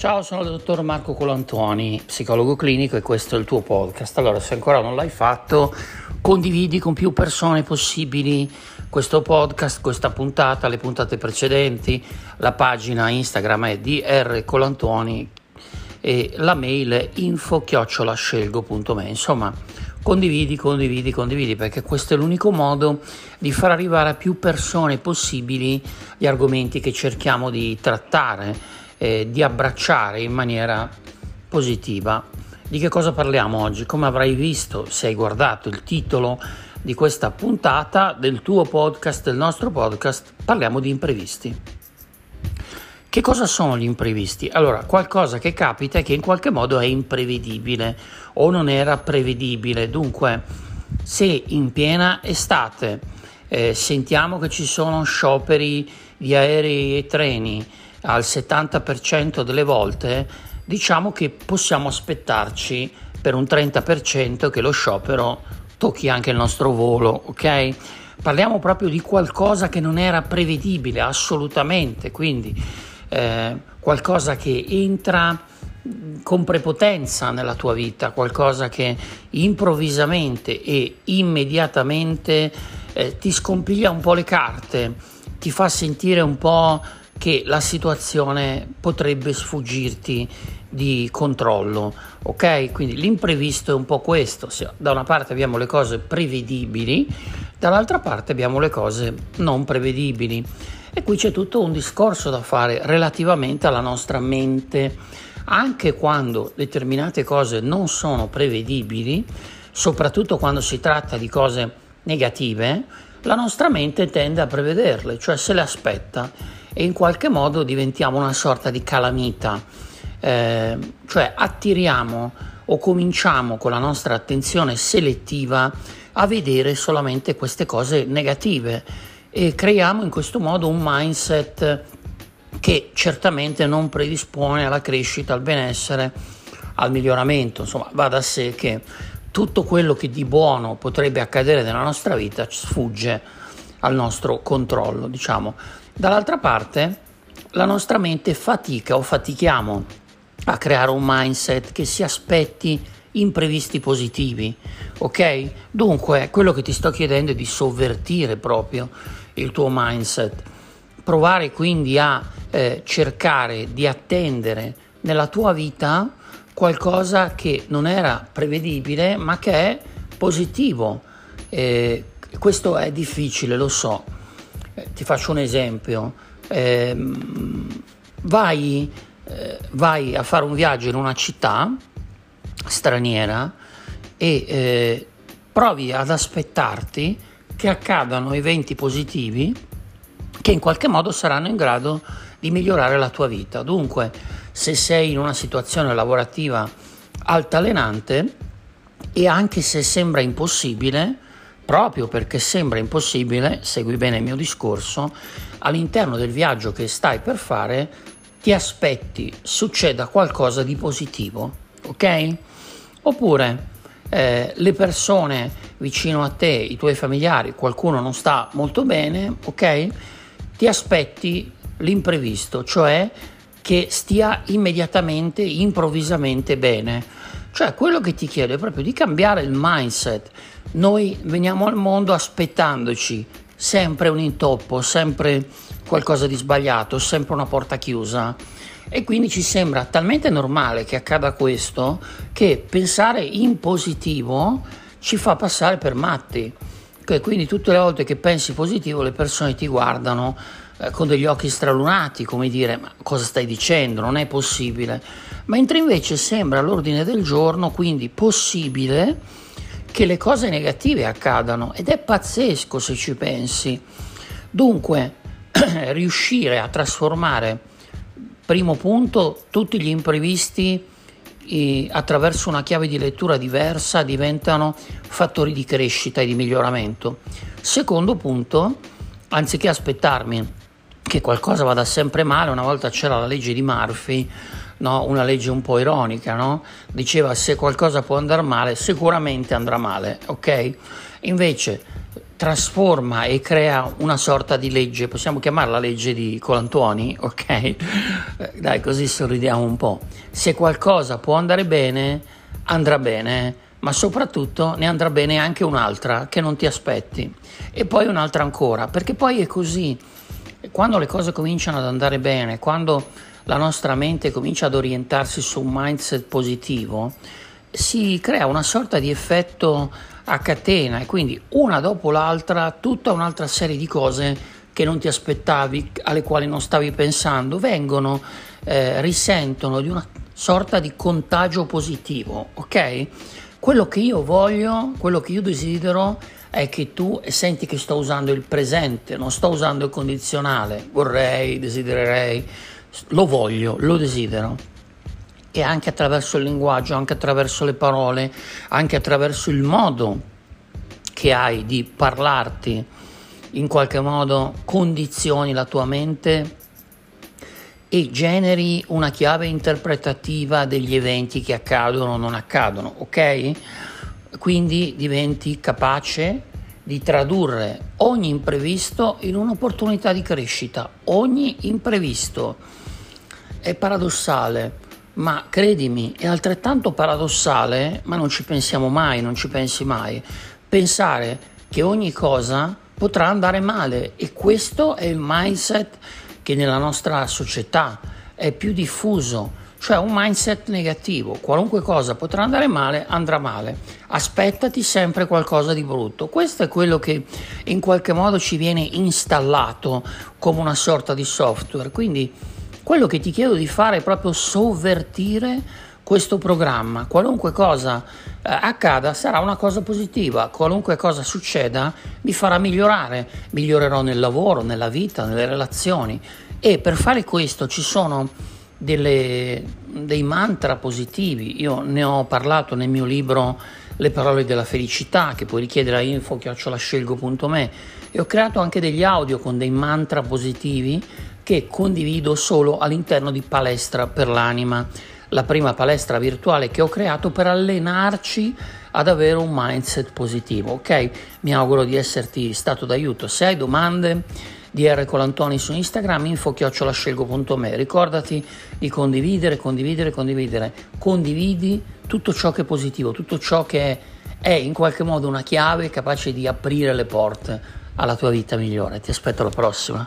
Ciao, sono il dottor Marco Colantuoni, psicologo clinico e questo è il tuo podcast. Allora, se ancora non l'hai fatto, condividi con più persone possibili questo podcast, questa puntata, le puntate precedenti. La pagina Instagram è DR Colantuoni e la mail è info-scelgo.me. Insomma, condividi, condividi, condividi perché questo è l'unico modo di far arrivare a più persone possibili gli argomenti che cerchiamo di trattare eh, di abbracciare in maniera positiva. Di che cosa parliamo oggi? Come avrai visto se hai guardato il titolo di questa puntata del tuo podcast, del nostro podcast, parliamo di imprevisti. Che cosa sono gli imprevisti? Allora, qualcosa che capita e che in qualche modo è imprevedibile o non era prevedibile. Dunque, se in piena estate eh, sentiamo che ci sono scioperi di aerei e treni, al 70% delle volte, diciamo che possiamo aspettarci per un 30% che lo sciopero tocchi anche il nostro volo, ok? Parliamo proprio di qualcosa che non era prevedibile assolutamente, quindi eh, qualcosa che entra con prepotenza nella tua vita, qualcosa che improvvisamente e immediatamente eh, ti scompiglia un po' le carte, ti fa sentire un po' che la situazione potrebbe sfuggirti di controllo, ok? Quindi l'imprevisto è un po' questo, da una parte abbiamo le cose prevedibili, dall'altra parte abbiamo le cose non prevedibili. E qui c'è tutto un discorso da fare relativamente alla nostra mente, anche quando determinate cose non sono prevedibili, soprattutto quando si tratta di cose negative, la nostra mente tende a prevederle, cioè se le aspetta e in qualche modo diventiamo una sorta di calamita, eh, cioè attiriamo o cominciamo con la nostra attenzione selettiva a vedere solamente queste cose negative e creiamo in questo modo un mindset che certamente non predispone alla crescita, al benessere, al miglioramento. Insomma, va da sé che tutto quello che di buono potrebbe accadere nella nostra vita sfugge al nostro controllo, diciamo. Dall'altra parte, la nostra mente fatica o fatichiamo a creare un mindset che si aspetti imprevisti positivi, ok? Dunque, quello che ti sto chiedendo è di sovvertire proprio il tuo mindset, provare quindi a eh, cercare di attendere nella tua vita qualcosa che non era prevedibile ma che è positivo. Eh, questo è difficile, lo so eh, ti faccio un esempio, eh, vai, eh, vai, a fare un viaggio in una città straniera e eh, provi ad aspettarti che accadano eventi positivi che in qualche modo saranno in grado di migliorare la tua vita. Dunque, se sei in una situazione lavorativa altalenante e anche se sembra impossibile, proprio perché sembra impossibile, segui bene il mio discorso, all'interno del viaggio che stai per fare ti aspetti succeda qualcosa di positivo, ok? Oppure eh, le persone vicino a te, i tuoi familiari, qualcuno non sta molto bene, ok? Ti aspetti l'imprevisto, cioè che stia immediatamente, improvvisamente bene. Cioè quello che ti chiedo è proprio di cambiare il mindset, noi veniamo al mondo aspettandoci sempre un intoppo, sempre qualcosa di sbagliato, sempre una porta chiusa. E quindi ci sembra talmente normale che accada questo che pensare in positivo ci fa passare per matti. Quindi tutte le volte che pensi positivo le persone ti guardano con degli occhi stralunati, come dire ma cosa stai dicendo, non è possibile. Mentre invece sembra all'ordine del giorno, quindi possibile che le cose negative accadano ed è pazzesco se ci pensi. Dunque, riuscire a trasformare, primo punto, tutti gli imprevisti eh, attraverso una chiave di lettura diversa diventano fattori di crescita e di miglioramento. Secondo punto, anziché aspettarmi che qualcosa vada sempre male, una volta c'era la legge di Murphy, no? una legge un po' ironica, no? diceva se qualcosa può andare male, sicuramente andrà male, ok? Invece trasforma e crea una sorta di legge, possiamo chiamarla legge di Colantuoni, ok? Dai, così sorridiamo un po'. Se qualcosa può andare bene, andrà bene, ma soprattutto ne andrà bene anche un'altra che non ti aspetti e poi un'altra ancora, perché poi è così. Quando le cose cominciano ad andare bene, quando la nostra mente comincia ad orientarsi su un mindset positivo, si crea una sorta di effetto a catena e quindi una dopo l'altra tutta un'altra serie di cose che non ti aspettavi, alle quali non stavi pensando, vengono, eh, risentono di una sorta di contagio positivo, ok? Quello che io voglio, quello che io desidero è che tu senti che sto usando il presente, non sto usando il condizionale, vorrei, desidererei, lo voglio, lo desidero e anche attraverso il linguaggio, anche attraverso le parole, anche attraverso il modo che hai di parlarti, in qualche modo condizioni la tua mente e generi una chiave interpretativa degli eventi che accadono o non accadono, ok? Quindi diventi capace di tradurre ogni imprevisto in un'opportunità di crescita, ogni imprevisto. È paradossale, ma credimi, è altrettanto paradossale, ma non ci pensiamo mai, non ci pensi mai, pensare che ogni cosa potrà andare male e questo è il mindset che nella nostra società è più diffuso, cioè un mindset negativo, qualunque cosa potrà andare male, andrà male, aspettati sempre qualcosa di brutto, questo è quello che in qualche modo ci viene installato come una sorta di software, quindi quello che ti chiedo di fare è proprio sovvertire questo programma, qualunque cosa eh, accada sarà una cosa positiva, qualunque cosa succeda mi farà migliorare, migliorerò nel lavoro, nella vita, nelle relazioni. E per fare questo ci sono delle, dei mantra positivi, io ne ho parlato nel mio libro Le parole della felicità che puoi richiedere a info.scelgo.me e ho creato anche degli audio con dei mantra positivi che condivido solo all'interno di Palestra per l'anima, la prima palestra virtuale che ho creato per allenarci ad avere un mindset positivo. Ok? Mi auguro di esserti stato d'aiuto. Se hai domande, DR Colantoni su Instagram, info chiocciolascelgo.me. Ricordati di condividere, condividere, condividere. Condividi tutto ciò che è positivo, tutto ciò che è in qualche modo una chiave capace di aprire le porte alla tua vita migliore. Ti aspetto alla prossima.